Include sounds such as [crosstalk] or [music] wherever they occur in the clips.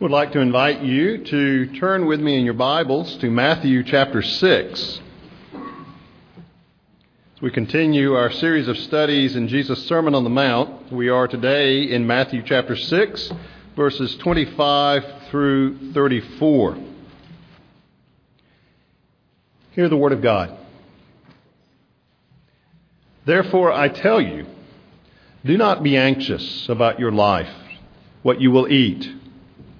Would like to invite you to turn with me in your Bibles to Matthew chapter 6. As we continue our series of studies in Jesus' Sermon on the Mount, we are today in Matthew chapter 6, verses 25 through 34. Hear the Word of God. Therefore, I tell you, do not be anxious about your life, what you will eat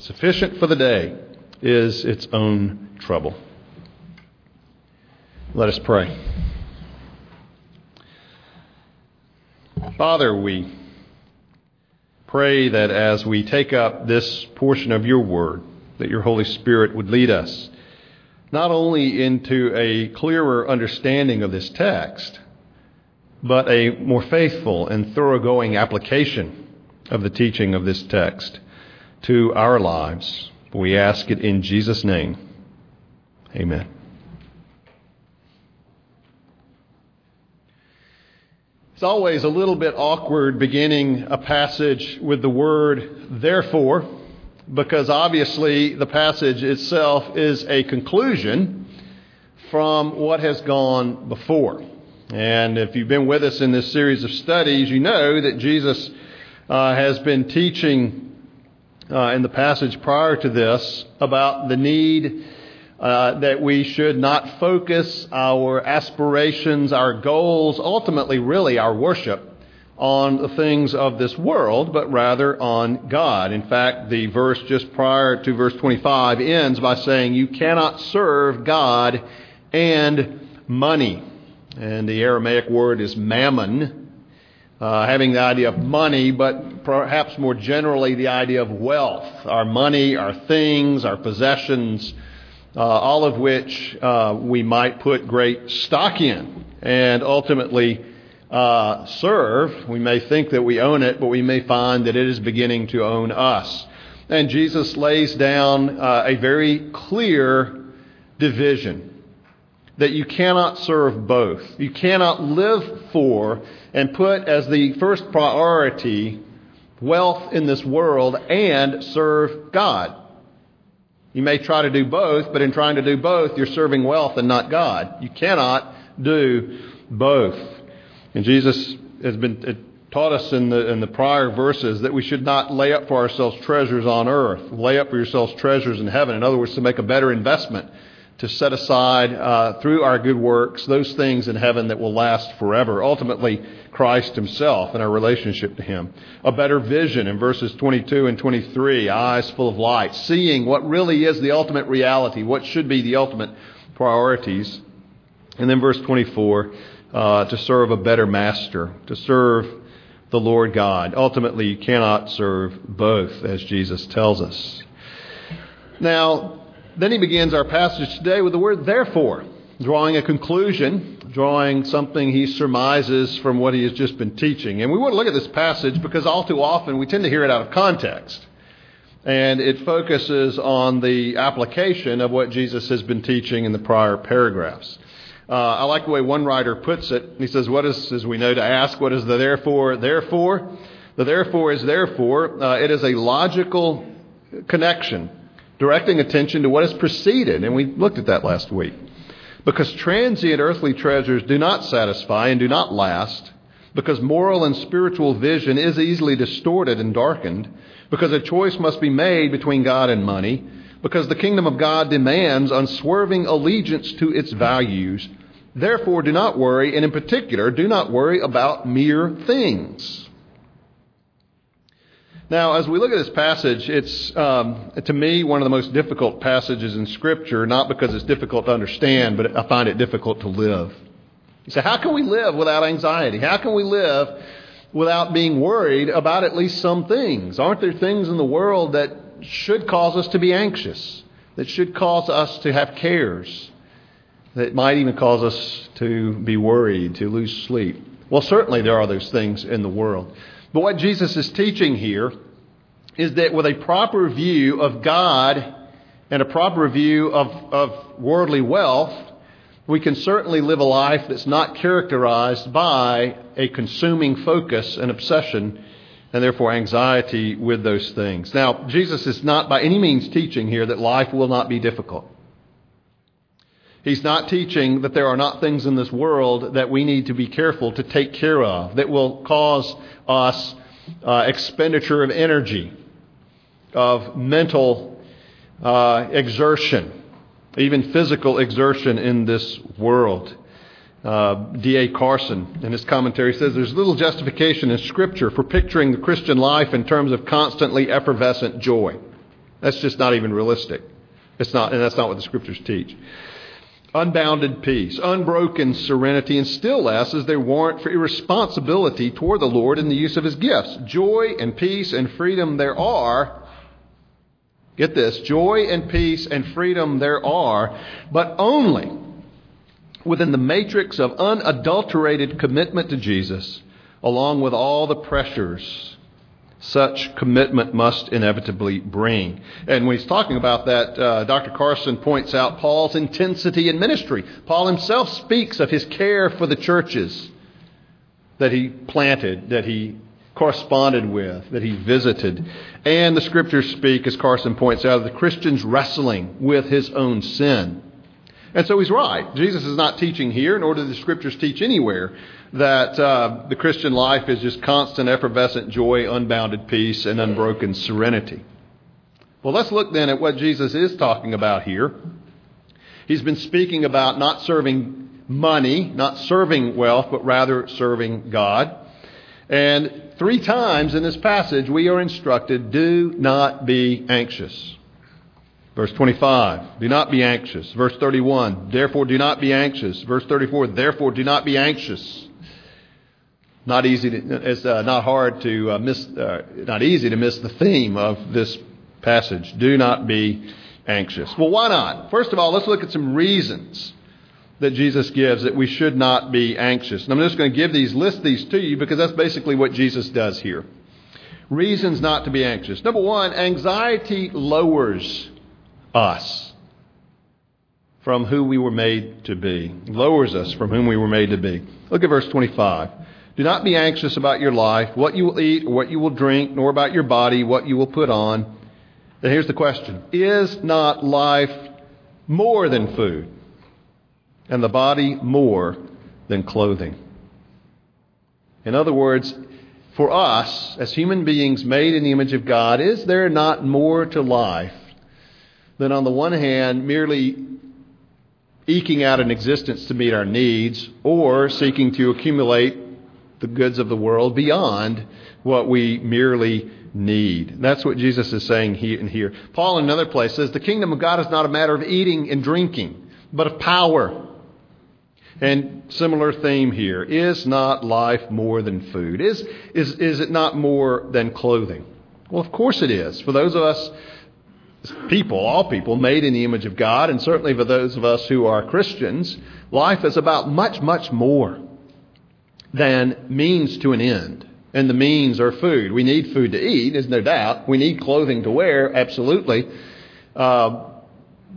Sufficient for the day is its own trouble. Let us pray. Father, we pray that as we take up this portion of your word, that your Holy Spirit would lead us not only into a clearer understanding of this text, but a more faithful and thoroughgoing application of the teaching of this text to our lives. We ask it in Jesus' name. Amen. It's always a little bit awkward beginning a passage with the word therefore, because obviously the passage itself is a conclusion from what has gone before. And if you've been with us in this series of studies, you know that Jesus uh, has been teaching uh, in the passage prior to this about the need uh, that we should not focus our aspirations, our goals, ultimately, really our worship, on the things of this world, but rather on God. In fact, the verse just prior to verse 25 ends by saying, You cannot serve God and money. And the Aramaic word is mammon, uh, having the idea of money, but perhaps more generally the idea of wealth. Our money, our things, our possessions, uh, all of which uh, we might put great stock in and ultimately uh, serve. We may think that we own it, but we may find that it is beginning to own us. And Jesus lays down uh, a very clear division that you cannot serve both. You cannot live for and put as the first priority wealth in this world and serve God. You may try to do both, but in trying to do both, you're serving wealth and not God. You cannot do both. And Jesus has been uh, taught us in the, in the prior verses that we should not lay up for ourselves treasures on earth. Lay up for yourselves treasures in heaven. In other words, to make a better investment to set aside uh, through our good works those things in heaven that will last forever. Ultimately, Christ Himself and our relationship to Him. A better vision in verses 22 and 23, eyes full of light, seeing what really is the ultimate reality, what should be the ultimate priorities. And then verse 24, uh, to serve a better master, to serve the Lord God. Ultimately, you cannot serve both, as Jesus tells us. Now, then he begins our passage today with the word therefore, drawing a conclusion, drawing something he surmises from what he has just been teaching. And we want to look at this passage because all too often we tend to hear it out of context. And it focuses on the application of what Jesus has been teaching in the prior paragraphs. Uh, I like the way one writer puts it. He says, What is, as we know, to ask, what is the therefore, therefore? The therefore is therefore. Uh, it is a logical connection directing attention to what has preceded, and we looked at that last week. Because transient earthly treasures do not satisfy and do not last, because moral and spiritual vision is easily distorted and darkened, because a choice must be made between God and money, because the kingdom of God demands unswerving allegiance to its values. Therefore, do not worry, and in particular, do not worry about mere things. Now, as we look at this passage, it's, um, to me, one of the most difficult passages in Scripture, not because it's difficult to understand, but I find it difficult to live. You say, how can we live without anxiety? How can we live without being worried about at least some things? Aren't there things in the world that should cause us to be anxious, that should cause us to have cares, that might even cause us to be worried, to lose sleep? Well, certainly there are those things in the world. But what Jesus is teaching here is that with a proper view of God and a proper view of, of worldly wealth, we can certainly live a life that's not characterized by a consuming focus and obsession and therefore anxiety with those things. Now, Jesus is not by any means teaching here that life will not be difficult. He's not teaching that there are not things in this world that we need to be careful to take care of, that will cause us uh, expenditure of energy, of mental uh, exertion, even physical exertion in this world. Uh, D.A. Carson, in his commentary, says there's little justification in Scripture for picturing the Christian life in terms of constantly effervescent joy. That's just not even realistic. It's not, and that's not what the Scriptures teach unbounded peace, unbroken serenity, and still less is there warrant for irresponsibility toward the Lord in the use of his gifts. Joy and peace and freedom there are. Get this joy and peace and freedom there are, but only within the matrix of unadulterated commitment to Jesus, along with all the pressures such commitment must inevitably bring. And when he's talking about that, uh, Dr. Carson points out Paul's intensity in ministry. Paul himself speaks of his care for the churches that he planted, that he corresponded with, that he visited. And the scriptures speak, as Carson points out, of the Christian's wrestling with his own sin. And so he's right. Jesus is not teaching here, nor do the scriptures teach anywhere, that uh, the Christian life is just constant, effervescent joy, unbounded peace, and unbroken serenity. Well, let's look then at what Jesus is talking about here. He's been speaking about not serving money, not serving wealth, but rather serving God. And three times in this passage, we are instructed do not be anxious. Verse 25, do not be anxious. Verse 31, therefore do not be anxious. Verse 34, therefore do not be anxious. Not easy. To, it's uh, not hard to uh, miss. Uh, not easy to miss the theme of this passage. Do not be anxious. Well, why not? First of all, let's look at some reasons that Jesus gives that we should not be anxious. And I'm just going to give these, list these to you because that's basically what Jesus does here. Reasons not to be anxious. Number one, anxiety lowers us from who we were made to be. Lowers us from whom we were made to be. Look at verse 25. Do not be anxious about your life, what you will eat or what you will drink, nor about your body, what you will put on. Then here's the question Is not life more than food, and the body more than clothing? In other words, for us, as human beings made in the image of God, is there not more to life than, on the one hand, merely eking out an existence to meet our needs or seeking to accumulate the goods of the world beyond what we merely need. That's what Jesus is saying here. Paul, in another place, says the kingdom of God is not a matter of eating and drinking, but of power. And similar theme here. Is not life more than food? Is, is, is it not more than clothing? Well, of course it is. For those of us, people, all people, made in the image of God, and certainly for those of us who are Christians, life is about much, much more than means to an end. And the means are food. We need food to eat, there's no doubt. We need clothing to wear, absolutely. Uh,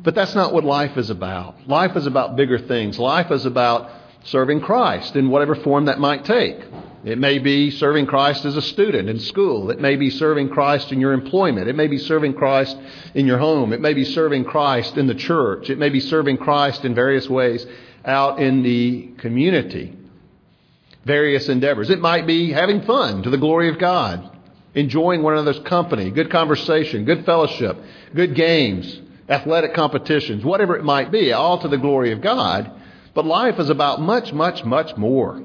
but that's not what life is about. Life is about bigger things. Life is about serving Christ in whatever form that might take. It may be serving Christ as a student in school. It may be serving Christ in your employment. It may be serving Christ in your home. It may be serving Christ in the church. It may be serving Christ in various ways out in the community various endeavors. It might be having fun to the glory of God, enjoying one another's company, good conversation, good fellowship, good games, athletic competitions, whatever it might be, all to the glory of God. But life is about much, much, much more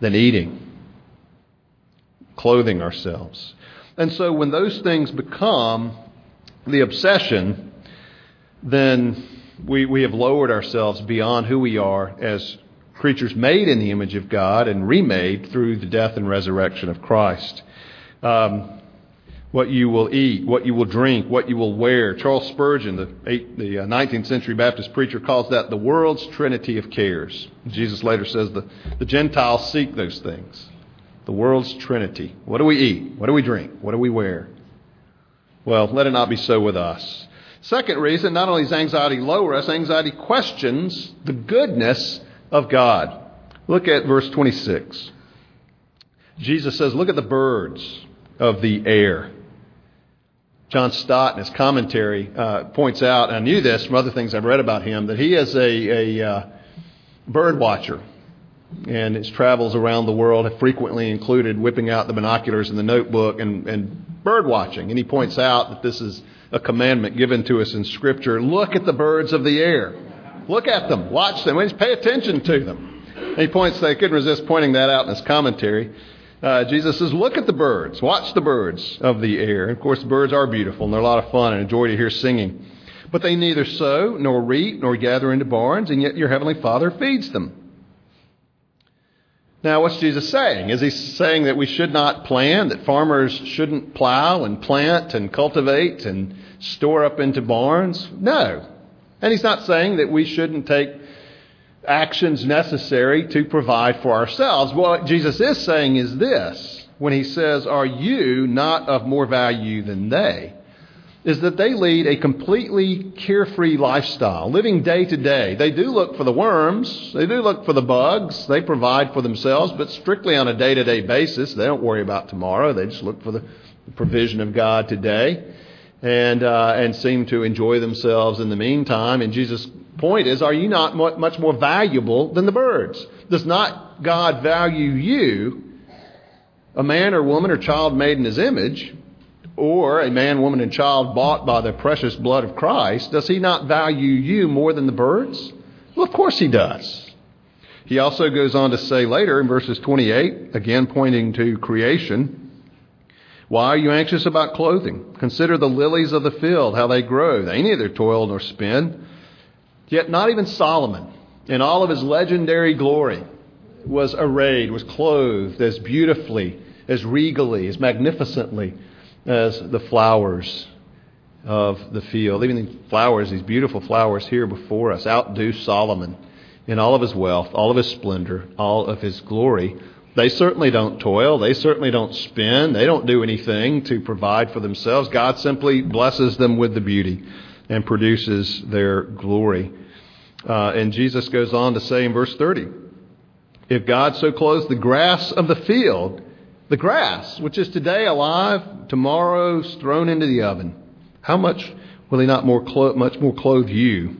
than eating, clothing ourselves. And so when those things become the obsession, then we, we have lowered ourselves beyond who we are as creatures made in the image of God and remade through the death and resurrection of Christ. Um, what you will eat, what you will drink, what you will wear. Charles Spurgeon, the, eight, the 19th uh, century Baptist preacher, calls that the world's trinity of cares. Jesus later says the, the Gentiles seek those things. The world's trinity. What do we eat? What do we drink? What do we wear? Well, let it not be so with us. Second reason, not only does anxiety lower us, anxiety questions the goodness of God. Look at verse 26. Jesus says, Look at the birds of the air. John Stott, in his commentary, uh, points out, and I knew this from other things I've read about him, that he is a, a uh, bird watcher. And his travels around the world have frequently included whipping out the binoculars and the notebook and, and bird watching. And he points out that this is a commandment given to us in Scripture. Look at the birds of the air. Look at them, watch them, pay attention to them. And he points, they couldn't resist pointing that out in his commentary. Uh, Jesus says, Look at the birds, watch the birds of the air. And of course, birds are beautiful and they're a lot of fun and a joy to hear singing. But they neither sow, nor reap, nor gather into barns, and yet your heavenly Father feeds them. Now, what's Jesus saying? Is he saying that we should not plan, that farmers shouldn't plow and plant and cultivate and store up into barns? No. And he's not saying that we shouldn't take actions necessary to provide for ourselves. What Jesus is saying is this when he says, Are you not of more value than they? Is that they lead a completely carefree lifestyle, living day to day. They do look for the worms, they do look for the bugs, they provide for themselves, but strictly on a day to day basis. They don't worry about tomorrow, they just look for the provision of God today and, uh, and seem to enjoy themselves in the meantime. And Jesus' point is, are you not much more valuable than the birds? Does not God value you, a man or woman or child made in his image, or a man, woman, and child bought by the precious blood of Christ? Does he not value you more than the birds? Well, of course he does. He also goes on to say later in verses 28, again pointing to creation, why are you anxious about clothing? Consider the lilies of the field, how they grow. They neither toil nor spin. Yet not even Solomon, in all of his legendary glory, was arrayed, was clothed as beautifully, as regally, as magnificently as the flowers of the field. Even the flowers, these beautiful flowers here before us, outdo Solomon in all of his wealth, all of his splendor, all of his glory. They certainly don't toil. They certainly don't spin. They don't do anything to provide for themselves. God simply blesses them with the beauty and produces their glory. Uh, and Jesus goes on to say in verse 30 If God so clothes the grass of the field, the grass, which is today alive, tomorrow's thrown into the oven, how much will He not more clo- much more clothe you?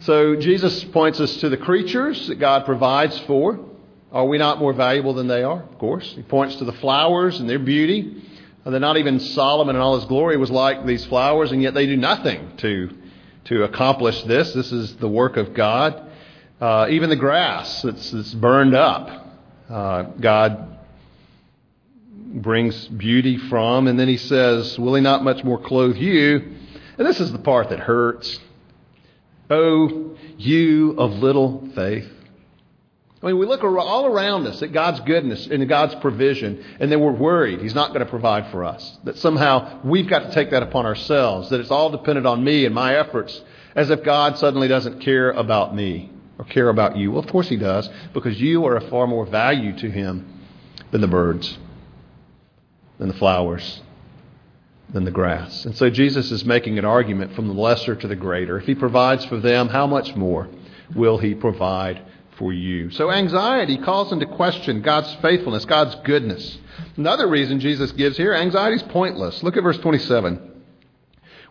So Jesus points us to the creatures that God provides for. Are we not more valuable than they are? Of course. He points to the flowers and their beauty. They're not even Solomon in all his glory was like these flowers, and yet they do nothing to, to accomplish this. This is the work of God. Uh, even the grass that's, that's burned up, uh, God brings beauty from. And then he says, Will he not much more clothe you? And this is the part that hurts. Oh, you of little faith. I mean, we look all around us at God's goodness and God's provision, and then we're worried He's not going to provide for us. That somehow we've got to take that upon ourselves, that it's all dependent on me and my efforts, as if God suddenly doesn't care about me or care about you. Well, of course He does, because you are of far more value to Him than the birds, than the flowers, than the grass. And so Jesus is making an argument from the lesser to the greater. If He provides for them, how much more will He provide for you. So anxiety calls into question God's faithfulness, God's goodness. Another reason Jesus gives here, anxiety is pointless. Look at verse 27.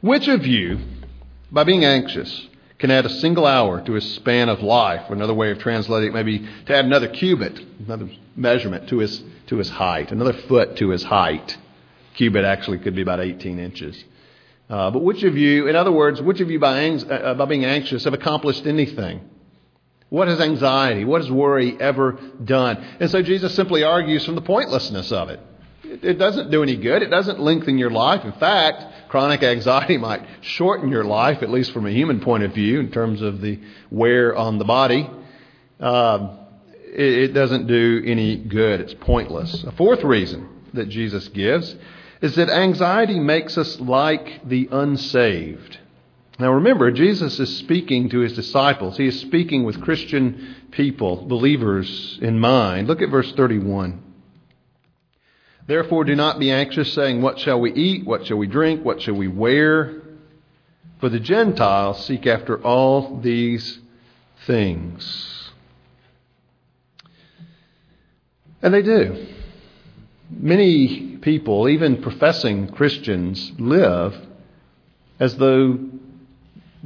Which of you, by being anxious, can add a single hour to his span of life? Or another way of translating it, maybe to add another cubit, another measurement to his, to his height, another foot to his height. Cubit actually could be about 18 inches. Uh, but which of you, in other words, which of you by, uh, by being anxious have accomplished anything? What has anxiety, what has worry ever done? And so Jesus simply argues from the pointlessness of it. It doesn't do any good. It doesn't lengthen your life. In fact, chronic anxiety [laughs] might shorten your life, at least from a human point of view, in terms of the wear on the body. Um, it doesn't do any good. It's pointless. A fourth reason that Jesus gives is that anxiety makes us like the unsaved. Now remember, Jesus is speaking to his disciples. He is speaking with Christian people, believers in mind. Look at verse 31. Therefore, do not be anxious, saying, What shall we eat? What shall we drink? What shall we wear? For the Gentiles seek after all these things. And they do. Many people, even professing Christians, live as though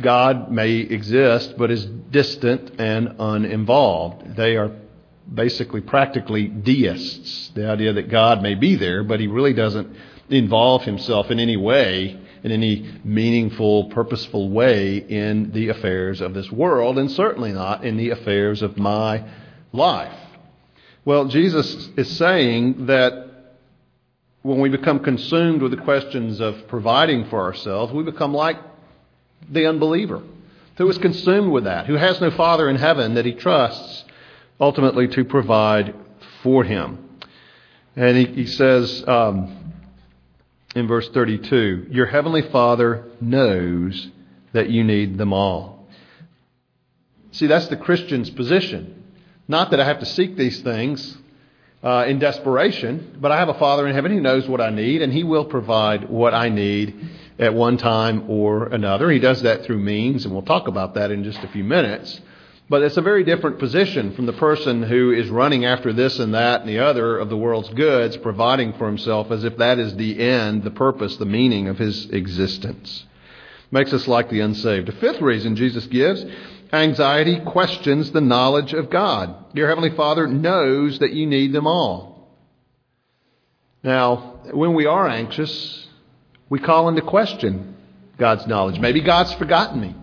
God may exist, but is distant and uninvolved. They are basically practically deists. The idea that God may be there, but he really doesn't involve himself in any way, in any meaningful, purposeful way in the affairs of this world, and certainly not in the affairs of my life. Well, Jesus is saying that when we become consumed with the questions of providing for ourselves, we become like the unbeliever, who is consumed with that, who has no Father in heaven that he trusts ultimately to provide for him. And he, he says um, in verse 32 Your heavenly Father knows that you need them all. See, that's the Christian's position. Not that I have to seek these things uh, in desperation, but I have a Father in heaven who knows what I need, and He will provide what I need at one time or another. He does that through means, and we'll talk about that in just a few minutes. But it's a very different position from the person who is running after this and that and the other of the world's goods, providing for himself as if that is the end, the purpose, the meaning of his existence. Makes us like the unsaved. A fifth reason Jesus gives anxiety questions the knowledge of God. Your Heavenly Father knows that you need them all. Now, when we are anxious, we call into question God's knowledge. Maybe God's forgotten me.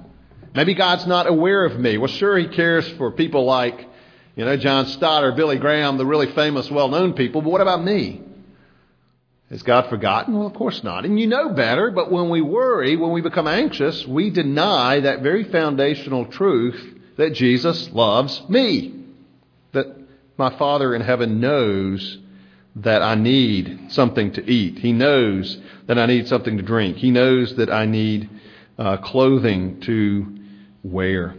Maybe God's not aware of me. Well, sure, He cares for people like, you know, John Stott or Billy Graham, the really famous, well known people, but what about me? Has God forgotten? Well, of course not. And you know better, but when we worry, when we become anxious, we deny that very foundational truth that Jesus loves me. That my Father in heaven knows that I need something to eat. He knows that I need something to drink. He knows that I need uh, clothing to wear.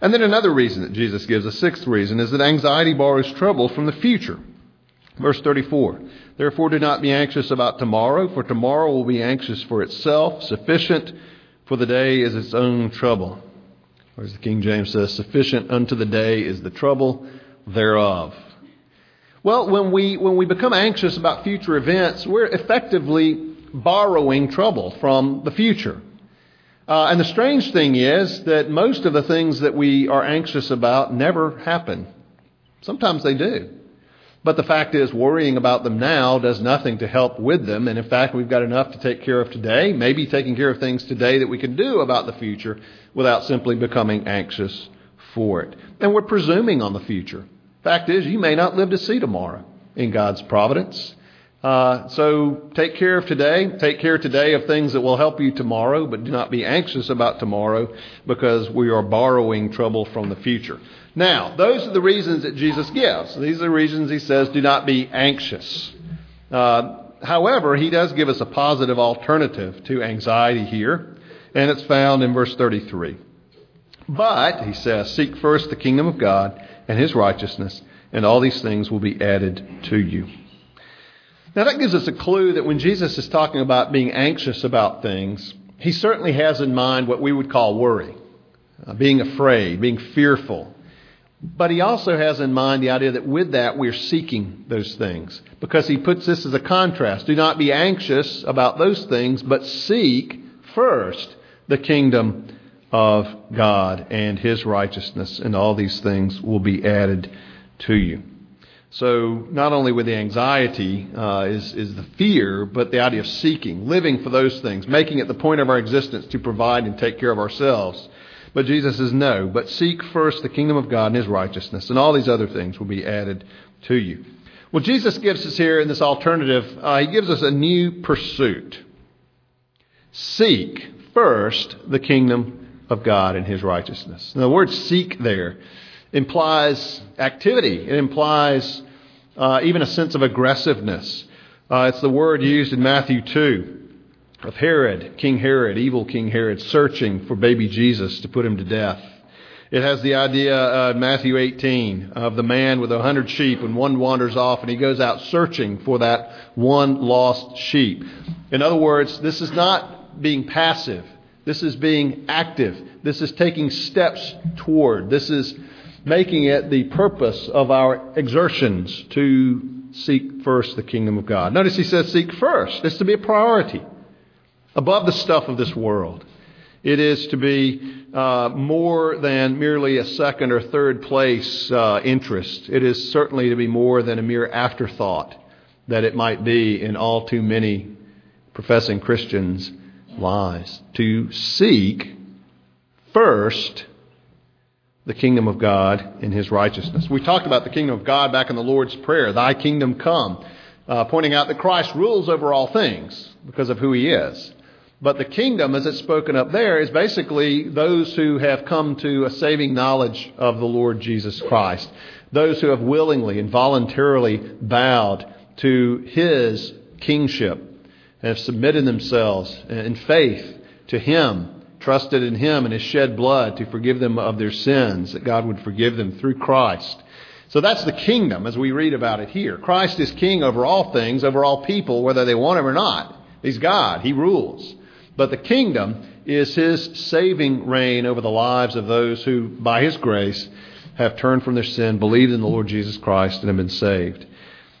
And then another reason that Jesus gives, a sixth reason, is that anxiety borrows trouble from the future. Verse 34 Therefore, do not be anxious about tomorrow, for tomorrow will be anxious for itself. Sufficient for the day is its own trouble. Or as the King James says, sufficient unto the day is the trouble thereof. Well, when we, when we become anxious about future events, we're effectively borrowing trouble from the future. Uh, and the strange thing is that most of the things that we are anxious about never happen. Sometimes they do. But the fact is, worrying about them now does nothing to help with them. And in fact, we've got enough to take care of today, maybe taking care of things today that we can do about the future without simply becoming anxious for it. And we're presuming on the future. Fact is, you may not live to see tomorrow in God's providence. Uh, so take care of today. Take care today of things that will help you tomorrow, but do not be anxious about tomorrow because we are borrowing trouble from the future. Now, those are the reasons that Jesus gives. These are the reasons he says, do not be anxious. Uh, however, he does give us a positive alternative to anxiety here, and it's found in verse 33. But, he says, seek first the kingdom of God and his righteousness, and all these things will be added to you. Now, that gives us a clue that when Jesus is talking about being anxious about things, he certainly has in mind what we would call worry, uh, being afraid, being fearful. But he also has in mind the idea that with that we're seeking those things because he puts this as a contrast. Do not be anxious about those things, but seek first the kingdom of God and his righteousness, and all these things will be added to you. So, not only with the anxiety uh, is, is the fear, but the idea of seeking, living for those things, making it the point of our existence to provide and take care of ourselves. But Jesus says, no, but seek first the kingdom of God and his righteousness, and all these other things will be added to you. Well, Jesus gives us here in this alternative, uh, he gives us a new pursuit. Seek first the kingdom of God and his righteousness. The word seek there implies activity, it implies uh, even a sense of aggressiveness. Uh, it's the word used in Matthew 2 of Herod, King Herod, evil King Herod, searching for baby Jesus to put him to death. It has the idea uh, Matthew 18 of the man with a hundred sheep and one wanders off and he goes out searching for that one lost sheep. In other words, this is not being passive. This is being active. This is taking steps toward. This is making it the purpose of our exertions to seek first the kingdom of God. Notice he says seek first. It's to be a priority above the stuff of this world. It is to be uh, more than merely a second or third place uh, interest. It is certainly to be more than a mere afterthought that it might be in all too many professing Christians' lives. To seek first the kingdom of God and his righteousness. We talked about the kingdom of God back in the Lord's Prayer, Thy kingdom come, uh, pointing out that Christ rules over all things because of who he is. But the kingdom, as it's spoken up there, is basically those who have come to a saving knowledge of the Lord Jesus Christ. Those who have willingly and voluntarily bowed to his kingship have submitted themselves uh, in faith to him trusted in Him and His shed blood to forgive them of their sins, that God would forgive them through Christ. So that's the kingdom as we read about it here. Christ is king over all things, over all people, whether they want Him or not. He's God, He rules. But the kingdom is His saving reign over the lives of those who, by His grace, have turned from their sin, believed in the Lord Jesus Christ, and have been saved.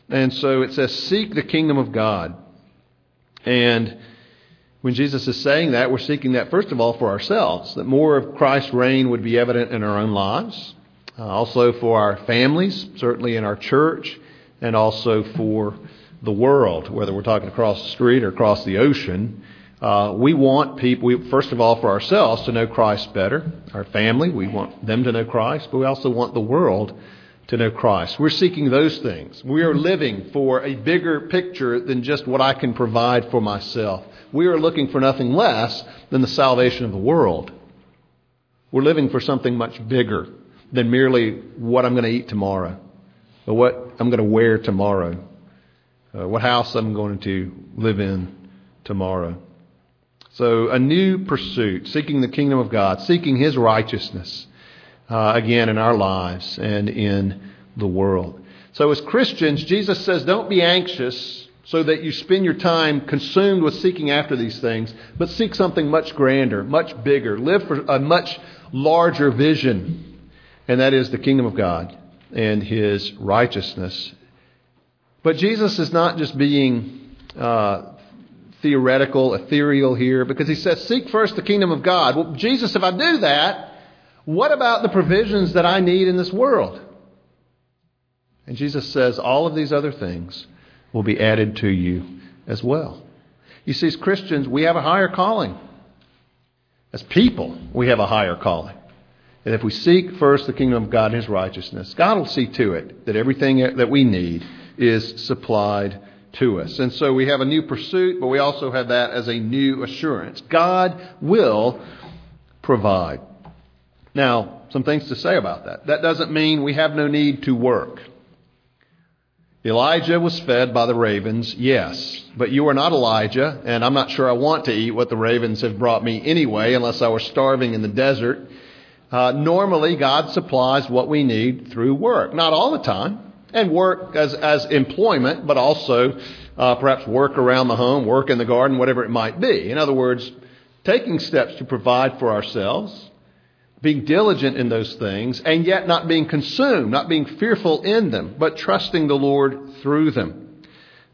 And so it says, Seek the kingdom of God. And when Jesus is saying that, we're seeking that, first of all, for ourselves, that more of Christ's reign would be evident in our own lives, uh, also for our families, certainly in our church, and also for the world, whether we're talking across the street or across the ocean. Uh, we want people, we, first of all, for ourselves to know Christ better. Our family, we want them to know Christ, but we also want the world to know Christ. We're seeking those things. We are living for a bigger picture than just what I can provide for myself we are looking for nothing less than the salvation of the world. We're living for something much bigger than merely what I'm going to eat tomorrow, or what I'm going to wear tomorrow, uh, what house I'm going to live in tomorrow. So, a new pursuit, seeking the kingdom of God, seeking His righteousness, uh, again, in our lives and in the world. So, as Christians, Jesus says, don't be anxious so that you spend your time consumed with seeking after these things, but seek something much grander, much bigger. Live for a much larger vision, and that is the kingdom of God and his righteousness. But Jesus is not just being uh, theoretical, ethereal here, because he says, Seek first the kingdom of God. Well, Jesus, if I do that, what about the provisions that I need in this world? And Jesus says all of these other things will be added to you as well. You see, as Christians, we have a higher calling. As people, we have a higher calling. And if we seek first the kingdom of God and his righteousness, God will see to it that everything that we need is supplied to us. And so we have a new pursuit, but we also have that as a new assurance. God will provide. Now, some things to say about that. That doesn't mean we have no need to work. Elijah was fed by the ravens, yes, but you are not Elijah, and I'm not sure I want to eat what the ravens have brought me anyway, unless I were starving in the desert. Uh, normally, God supplies what we need through work. Not all the time, and work as, as employment, but also uh, perhaps work around the home, work in the garden, whatever it might be. In other words, taking steps to provide for ourselves being diligent in those things, and yet not being consumed, not being fearful in them, but trusting the Lord through them.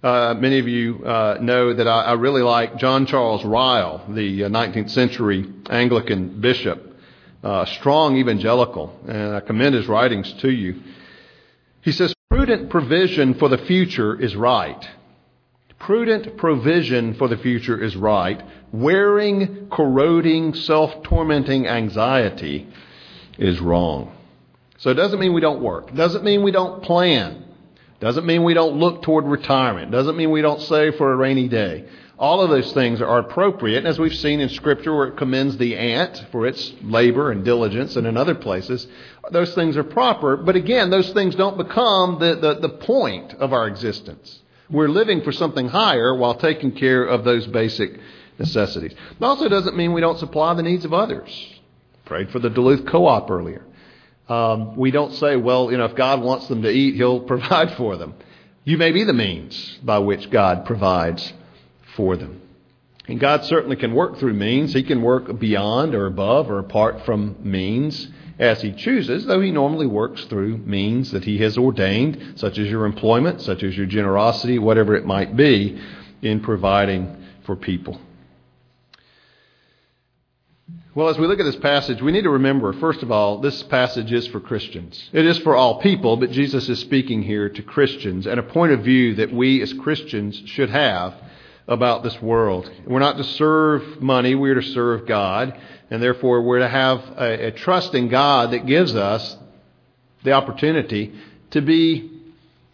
Uh, many of you uh, know that I, I, really like John Charles Ryle, the 19th uh, century Anglican bishop, uh, strong evangelical, and I commend his writings to you. He says, Prudent provision for the future is right. Prudent provision for the future is right, wearing, corroding, self tormenting anxiety is wrong. So it doesn't mean we don't work. It doesn't mean we don't plan. It doesn't mean we don't look toward retirement. It doesn't mean we don't save for a rainy day. All of those things are appropriate, and as we've seen in Scripture where it commends the ant for its labor and diligence, and in other places, those things are proper. But again, those things don't become the, the, the point of our existence. We're living for something higher while taking care of those basic necessities. It also doesn't mean we don't supply the needs of others. Prayed for the Duluth Co-op earlier. Um, we don't say, well, you know, if God wants them to eat, He'll [laughs] provide for them. You may be the means by which God provides for them. And God certainly can work through means. He can work beyond or above or apart from means as He chooses, though He normally works through means that He has ordained, such as your employment, such as your generosity, whatever it might be, in providing for people. Well, as we look at this passage, we need to remember, first of all, this passage is for Christians. It is for all people, but Jesus is speaking here to Christians and a point of view that we as Christians should have about this world. We're not to serve money, we're to serve God, and therefore we're to have a, a trust in God that gives us the opportunity to be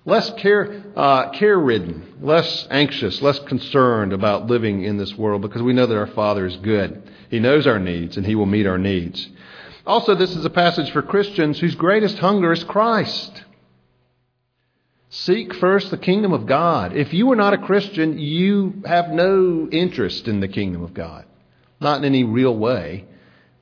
less care, uh, care ridden, less anxious, less concerned about living in this world because we know that our Father is good. He knows our needs and He will meet our needs. Also, this is a passage for Christians whose greatest hunger is Christ. Seek first the kingdom of God. If you are not a Christian, you have no interest in the kingdom of God, not in any real way.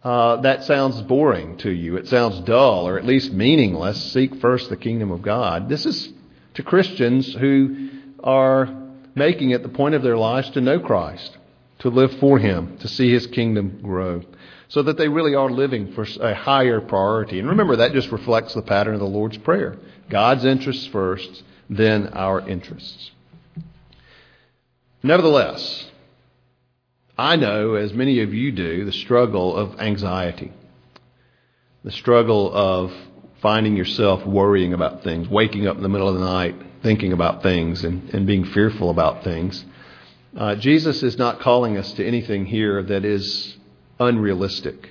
Uh, that sounds boring to you. It sounds dull or at least meaningless. Seek first the kingdom of God. This is to Christians who are making it the point of their lives to know Christ to live for Him, to see His kingdom grow, so that they really are living for a higher priority. And remember, that just reflects the pattern of the Lord's Prayer God's interests first, then our interests. Nevertheless, I know, as many of you do, the struggle of anxiety, the struggle of finding yourself worrying about things, waking up in the middle of the night thinking about things and, and being fearful about things. Uh, Jesus is not calling us to anything here that is unrealistic.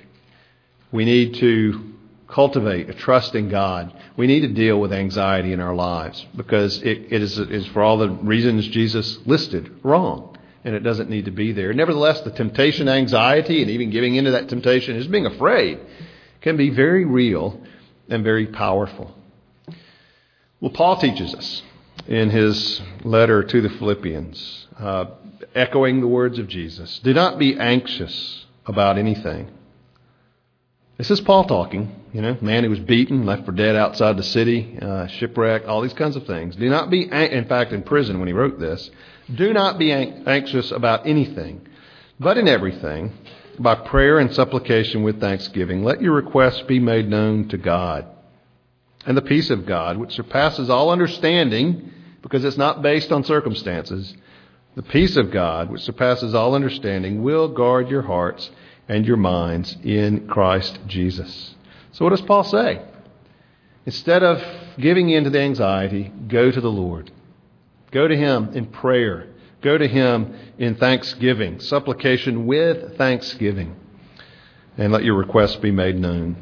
We need to cultivate a trust in God. We need to deal with anxiety in our lives because it, it is, is, for all the reasons Jesus listed, wrong. And it doesn't need to be there. Nevertheless, the temptation, anxiety, and even giving into that temptation is being afraid can be very real and very powerful. Well, Paul teaches us in his letter to the Philippians uh, echoing the words of Jesus. Do not be anxious about anything. This is Paul talking, you know, man who was beaten, left for dead outside the city, uh, shipwrecked, all these kinds of things. Do not be, an- in fact, in prison when he wrote this, do not be an- anxious about anything, but in everything, by prayer and supplication with thanksgiving, let your requests be made known to God. And the peace of God, which surpasses all understanding, because it's not based on circumstances, the peace of God, which surpasses all understanding, will guard your hearts and your minds in Christ Jesus. So, what does Paul say? Instead of giving in to the anxiety, go to the Lord. Go to Him in prayer. Go to Him in thanksgiving, supplication with thanksgiving. And let your requests be made known.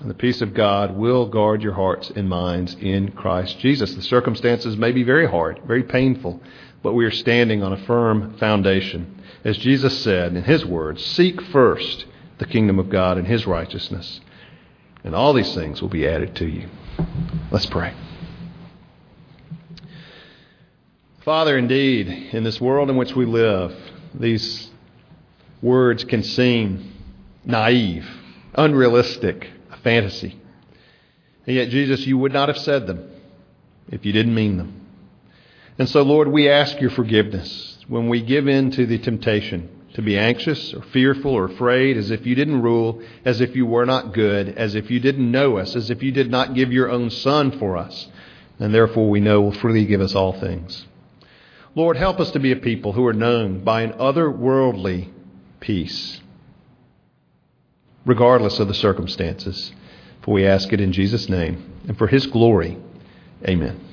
And the peace of God will guard your hearts and minds in Christ Jesus. The circumstances may be very hard, very painful, but we are standing on a firm foundation. As Jesus said in His words, seek first the kingdom of God and His righteousness, and all these things will be added to you. Let's pray. Father, indeed, in this world in which we live, these words can seem naive, unrealistic, a fantasy. And yet, Jesus, you would not have said them if you didn't mean them. And so, Lord, we ask your forgiveness when we give in to the temptation to be anxious or fearful or afraid, as if you didn't rule, as if you were not good, as if you didn't know us, as if you did not give your own Son for us, and therefore we know will freely give us all things. Lord, help us to be a people who are known by an otherworldly peace, regardless of the circumstances. For we ask it in Jesus' name and for his glory. Amen.